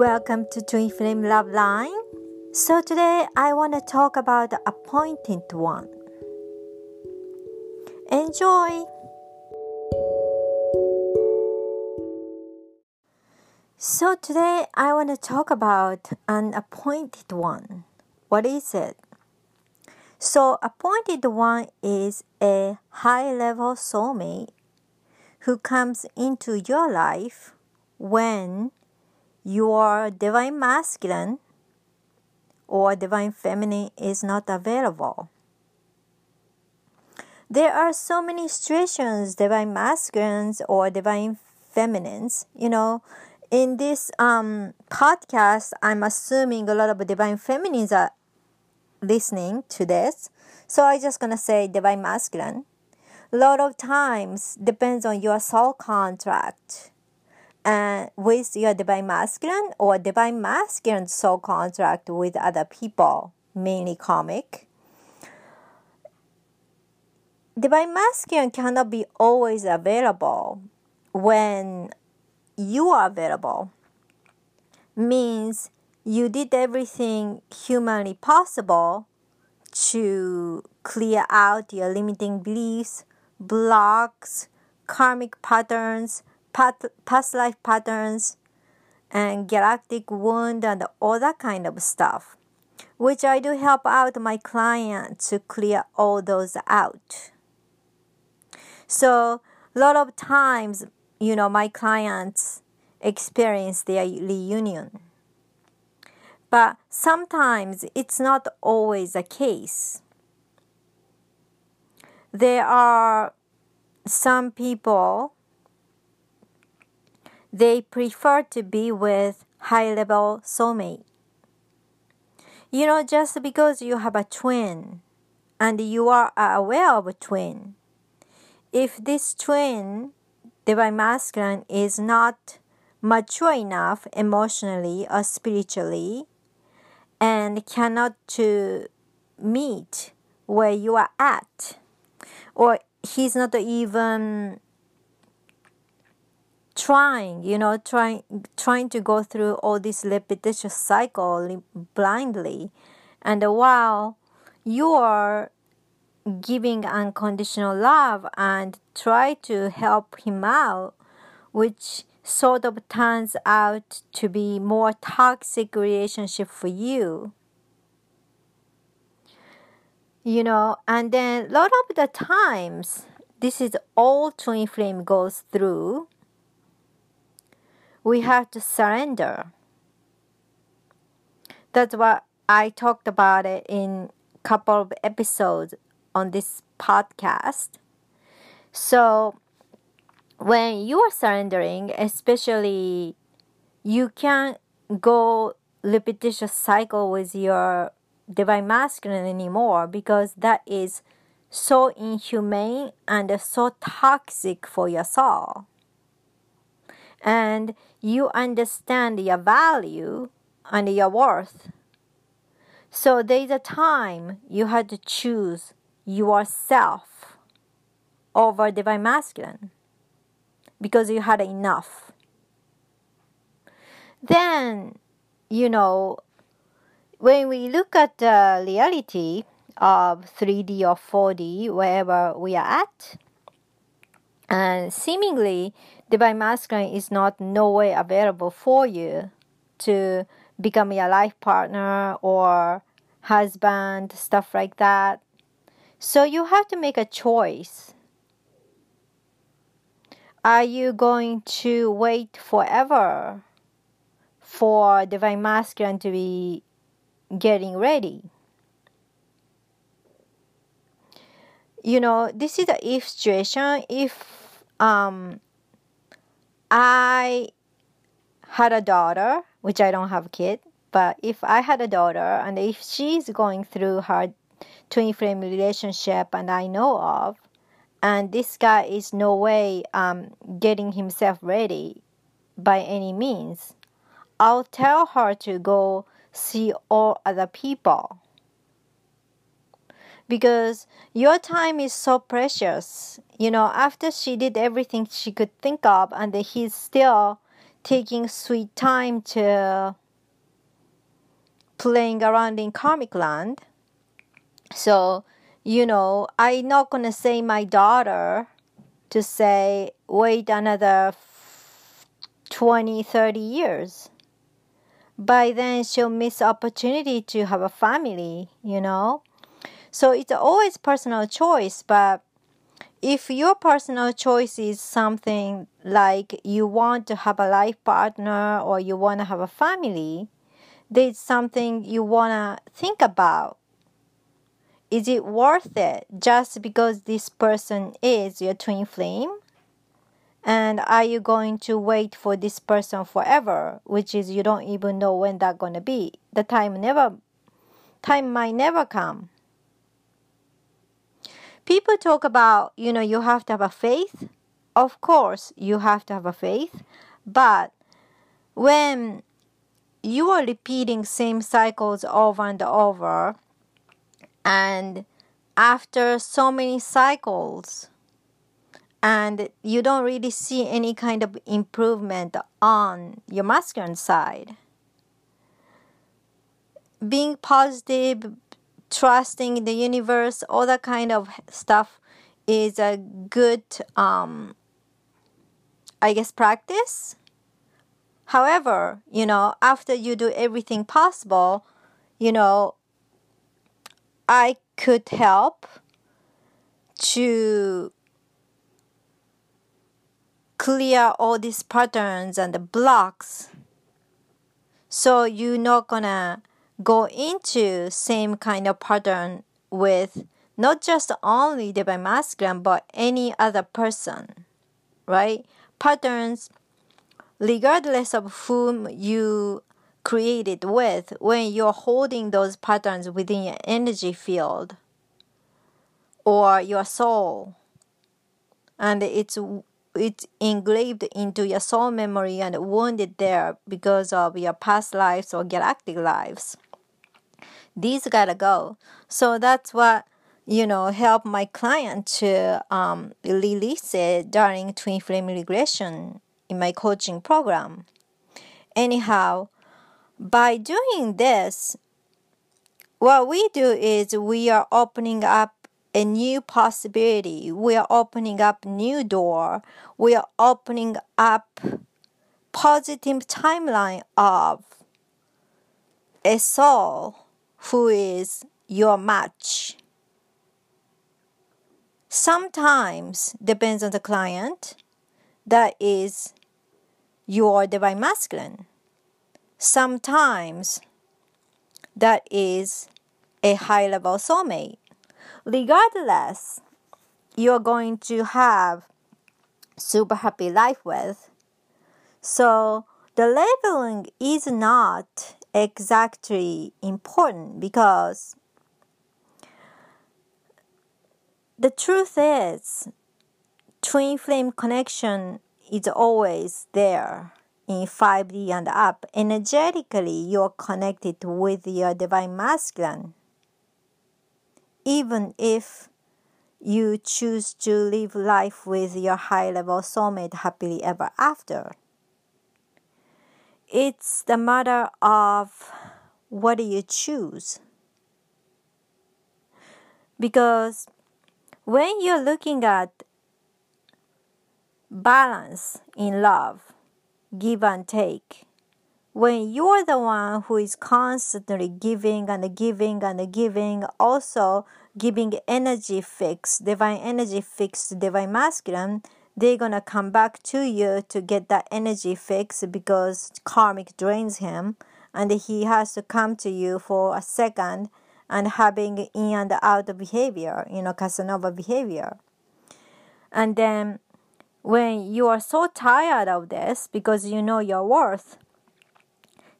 Welcome to Twin Flame Love Line. So today I want to talk about the appointed one. Enjoy. So today I want to talk about an appointed one. What is it? So appointed one is a high level soulmate who comes into your life when your divine masculine or divine feminine is not available. There are so many situations, divine masculines or divine feminines. You know, in this um, podcast, I'm assuming a lot of divine feminines are listening to this. So I'm just gonna say divine masculine. A lot of times depends on your soul contract and with your divine masculine or divine masculine soul contract with other people, mainly karmic. Divine masculine cannot be always available when you are available. Means you did everything humanly possible to clear out your limiting beliefs, blocks, karmic patterns, past life patterns and galactic wound and all that kind of stuff which i do help out my client to clear all those out. So a lot of times you know my clients experience their reunion. But sometimes it's not always the case. There are some people they prefer to be with high level soulmate. You know, just because you have a twin and you are aware of a twin, if this twin, divine masculine, is not mature enough emotionally or spiritually and cannot to meet where you are at, or he's not even trying you know trying trying to go through all this repetitious cycle blindly. And while you are giving unconditional love and try to help him out which sort of turns out to be more toxic relationship for you. You know and then a lot of the times this is all twin flame goes through we have to surrender. That's what I talked about it in a couple of episodes on this podcast. So when you are surrendering, especially you can't go repetitious cycle with your divine masculine anymore because that is so inhumane and so toxic for your soul and you understand your value and your worth. So there's a time you had to choose yourself over divine masculine because you had enough. Then, you know, when we look at the reality of 3D or 4D, wherever we are at, and seemingly divine masculine is not no way available for you to become your life partner or husband stuff like that. So you have to make a choice. Are you going to wait forever for divine masculine to be getting ready? You know this is a if situation. If um I had a daughter, which I don't have a kid, but if I had a daughter and if she's going through her twin flame relationship and I know of, and this guy is no way um, getting himself ready by any means, I'll tell her to go see all other people because your time is so precious. You know, after she did everything she could think of, and he's still taking sweet time to playing around in karmic land. So, you know, I'm not to say my daughter to say, wait another 20, 30 years. By then, she'll miss opportunity to have a family, you know? So it's always personal choice, but if your personal choice is something like you want to have a life partner or you want to have a family, there's something you want to think about. Is it worth it just because this person is your twin flame? And are you going to wait for this person forever, which is you don't even know when that's going to be? The time never time might never come. People talk about, you know, you have to have a faith. Of course, you have to have a faith, but when you are repeating same cycles over and over and after so many cycles and you don't really see any kind of improvement on your masculine side being positive trusting the universe all that kind of stuff is a good um, i guess practice. However, you know, after you do everything possible, you know, I could help to clear all these patterns and the blocks. So you're not gonna go into same kind of pattern with not just only divine masculine but any other person right patterns regardless of whom you created with, when you're holding those patterns within your energy field or your soul, and it's it's engraved into your soul memory and wounded there because of your past lives or galactic lives. These gotta go. So that's what you know help my client to um, release it during twin flame regression in my coaching program. Anyhow, by doing this, what we do is we are opening up a new possibility. We are opening up new door. We are opening up positive timeline of a soul who is your match. Sometimes depends on the client. That is your divine masculine. Sometimes that is a high level soulmate. Regardless, you're going to have super happy life with. So the labeling is not exactly important because the truth is twin flame connection is always there in 5D and up. Energetically, you're connected with your divine masculine. Even if you choose to live life with your high level soulmate happily ever after. It's the matter of what do you choose? Because when you're looking at balance in love, give and take. When you're the one who is constantly giving and giving and giving, also giving energy fix, divine energy fix divine masculine, they're gonna come back to you to get that energy fix because karmic drains him and he has to come to you for a second and having in and out behavior, you know, Casanova behavior. And then when you are so tired of this because you know your worth,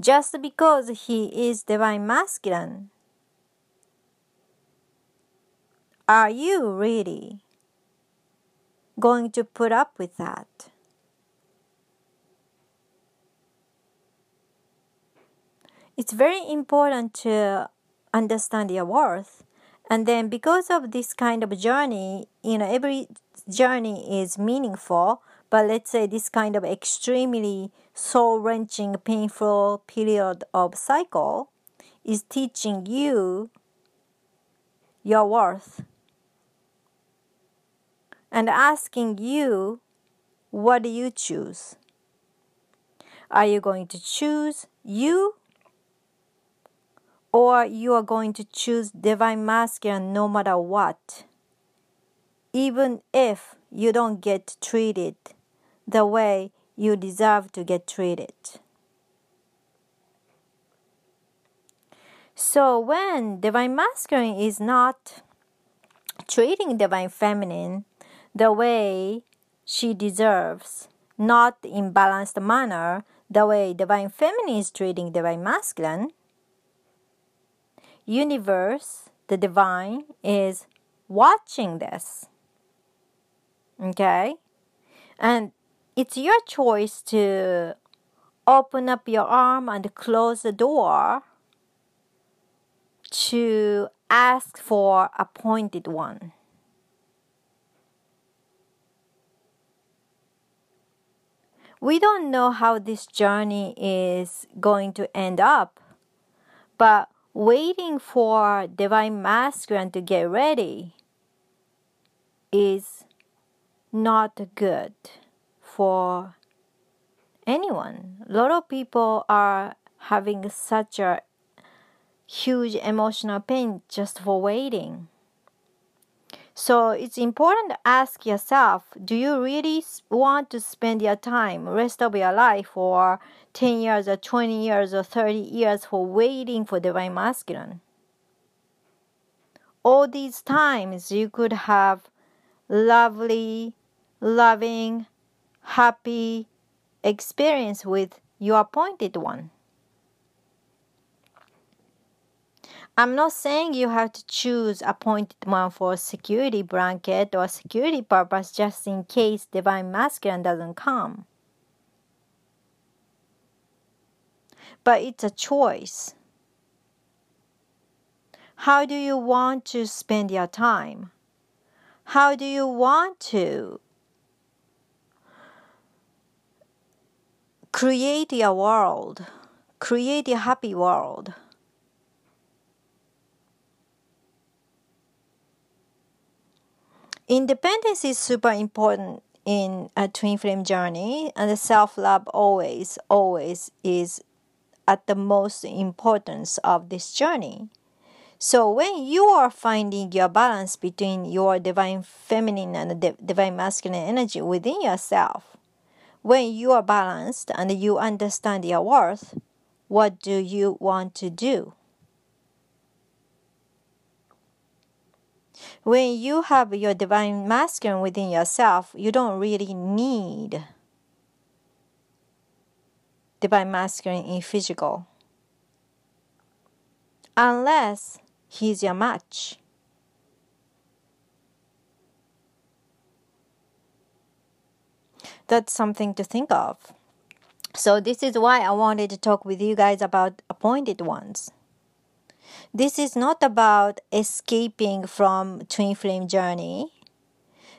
just because he is divine masculine, are you really going to put up with that? It's very important to understand your worth. And then, because of this kind of journey, you know, every journey is meaningful, but let's say this kind of extremely soul wrenching, painful period of cycle is teaching you your worth and asking you what do you choose? Are you going to choose you or you are going to choose divine masculine no matter what? Even if you don't get treated the way you deserve to get treated. So when divine masculine is not treating divine feminine the way she deserves, not in balanced manner, the way divine feminine is treating divine masculine, universe, the divine, is watching this. Okay? And it's your choice to open up your arm and close the door to ask for appointed one. We don't know how this journey is going to end up, but waiting for divine masculine to get ready is not good for anyone. A lot of people are having such a huge emotional pain just for waiting. So it's important to ask yourself do you really want to spend your time, rest of your life, for 10 years or 20 years or 30 years for waiting for divine masculine? All these times you could have lovely, loving, happy experience with your appointed one. I'm not saying you have to choose appointed one for security blanket or security purpose just in case divine masculine doesn't come. But it's a choice. How do you want to spend your time? How do you want to create your world? Create a happy world. Independence is super important in a twin flame journey, and the self love always, always is at the most importance of this journey. So when you are finding your balance between your divine feminine and divine masculine energy within yourself, when you are balanced and you understand your worth, what do you want to do? When you have your divine masculine within yourself, you don't really need divine masculine in physical. Unless he's your match. That's something to think of. So, this is why I wanted to talk with you guys about appointed ones. This is not about escaping from twin flame journey.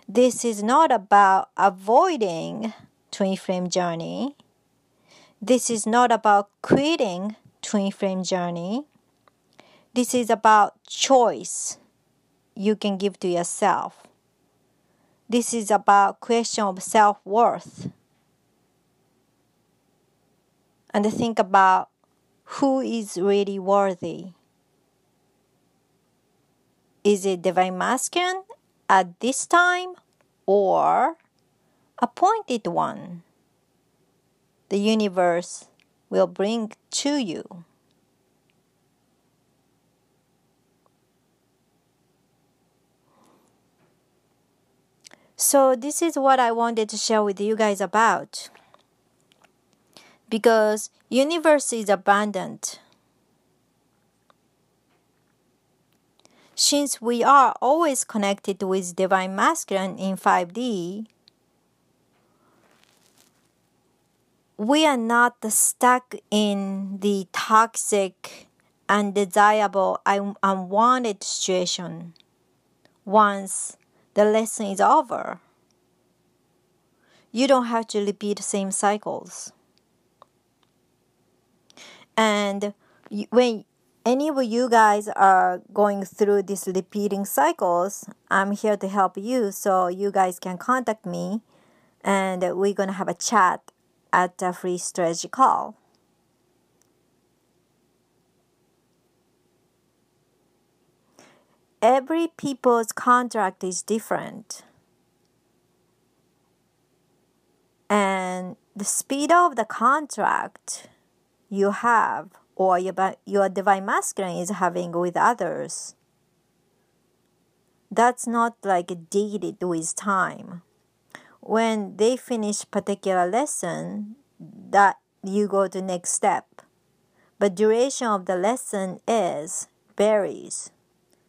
This is not about avoiding twin flame journey. This is not about quitting twin flame journey. This is about choice you can give to yourself. This is about question of self-worth. And think about who is really worthy. Is it divine masculine at this time or appointed one? The universe will bring to you. So this is what I wanted to share with you guys about. Because universe is abundant Since we are always connected with Divine Masculine in 5D, we are not stuck in the toxic, undesirable, unwanted situation once the lesson is over. You don't have to repeat the same cycles. And when any of you guys are going through these repeating cycles, I'm here to help you. So you guys can contact me and we're going to have a chat at a free strategy call. Every people's contract is different. And the speed of the contract you have or your, your divine masculine is having with others. That's not like dated with time. When they finish particular lesson that you go to next step. But duration of the lesson is varies.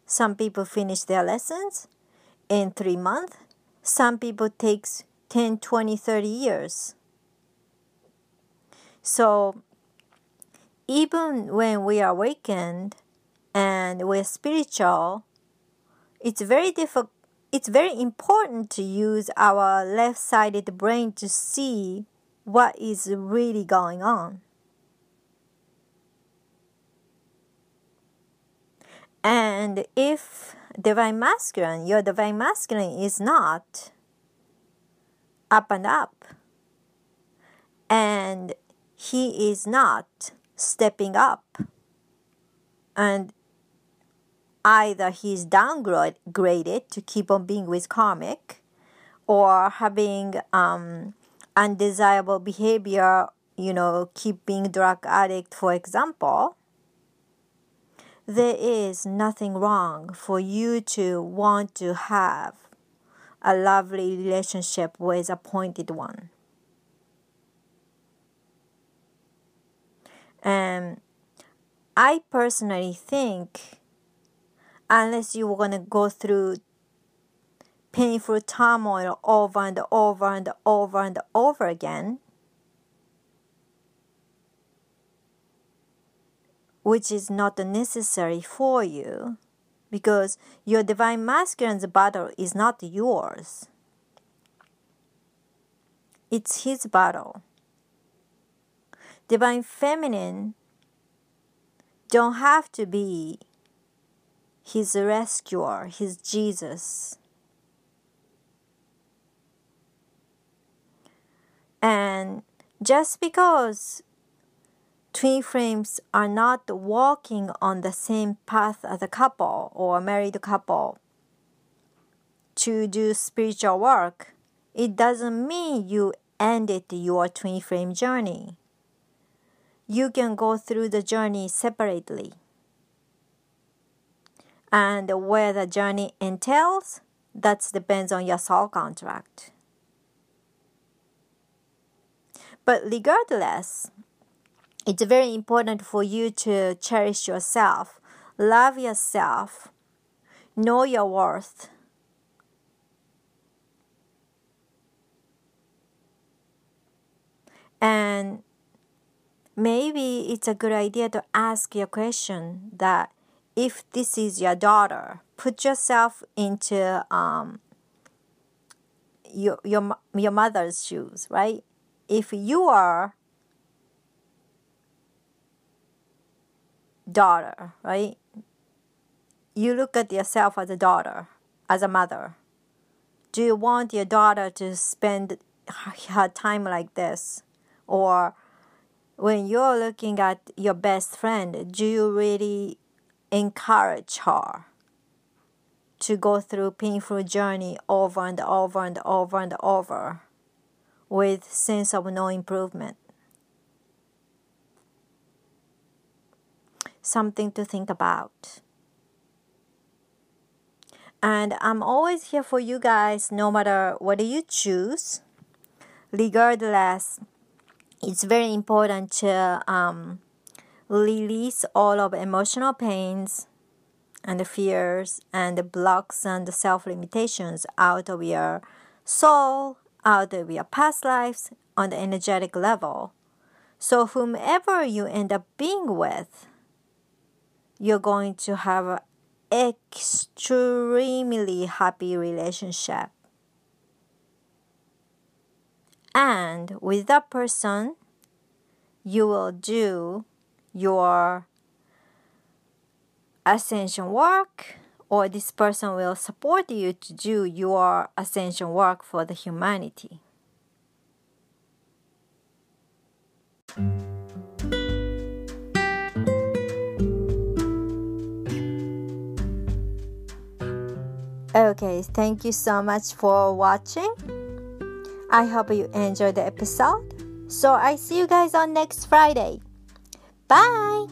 Some people finish their lessons in three months. Some people takes 10 20 30 years. So even when we are awakened and we're spiritual it's very difficult it's very important to use our left-sided brain to see what is really going on. And if divine masculine, your divine masculine is not up and up, and he is not stepping up, and either he's downgraded to keep on being with karmic or having um, undesirable behavior you know keep being drug addict for example there is nothing wrong for you to want to have a lovely relationship with appointed one and i personally think unless you want to go through painful turmoil over and over and over and over again, which is not necessary for you because your divine masculine's battle is not yours. It's his battle. Divine feminine don't have to be his rescuer, his Jesus. And just because twin flames are not walking on the same path as a couple or a married couple to do spiritual work, it doesn't mean you ended your twin flame journey. You can go through the journey separately. And where the journey entails that depends on your soul contract. But regardless it's very important for you to cherish yourself love yourself know your worth. And maybe it's a good idea to ask your question that if this is your daughter, put yourself into um, your, your, your mother's shoes, right? If you are daughter, right? You look at yourself as a daughter, as a mother. Do you want your daughter to spend her time like this? Or when you're looking at your best friend, do you really encourage her to go through painful journey over and over and over and over with sense of no improvement? Something to think about. And i'm always here for you guys no matter what you choose regardless it's very important to um, release all of emotional pains and the fears and the blocks and the self limitations out of your soul, out of your past lives on the energetic level. So, whomever you end up being with, you're going to have an extremely happy relationship. And with that person, you will do your ascension work or this person will support you to do your ascension work for the humanity. Okay, thank you so much for watching. I hope you enjoyed the episode. So I see you guys on next Friday. Bye!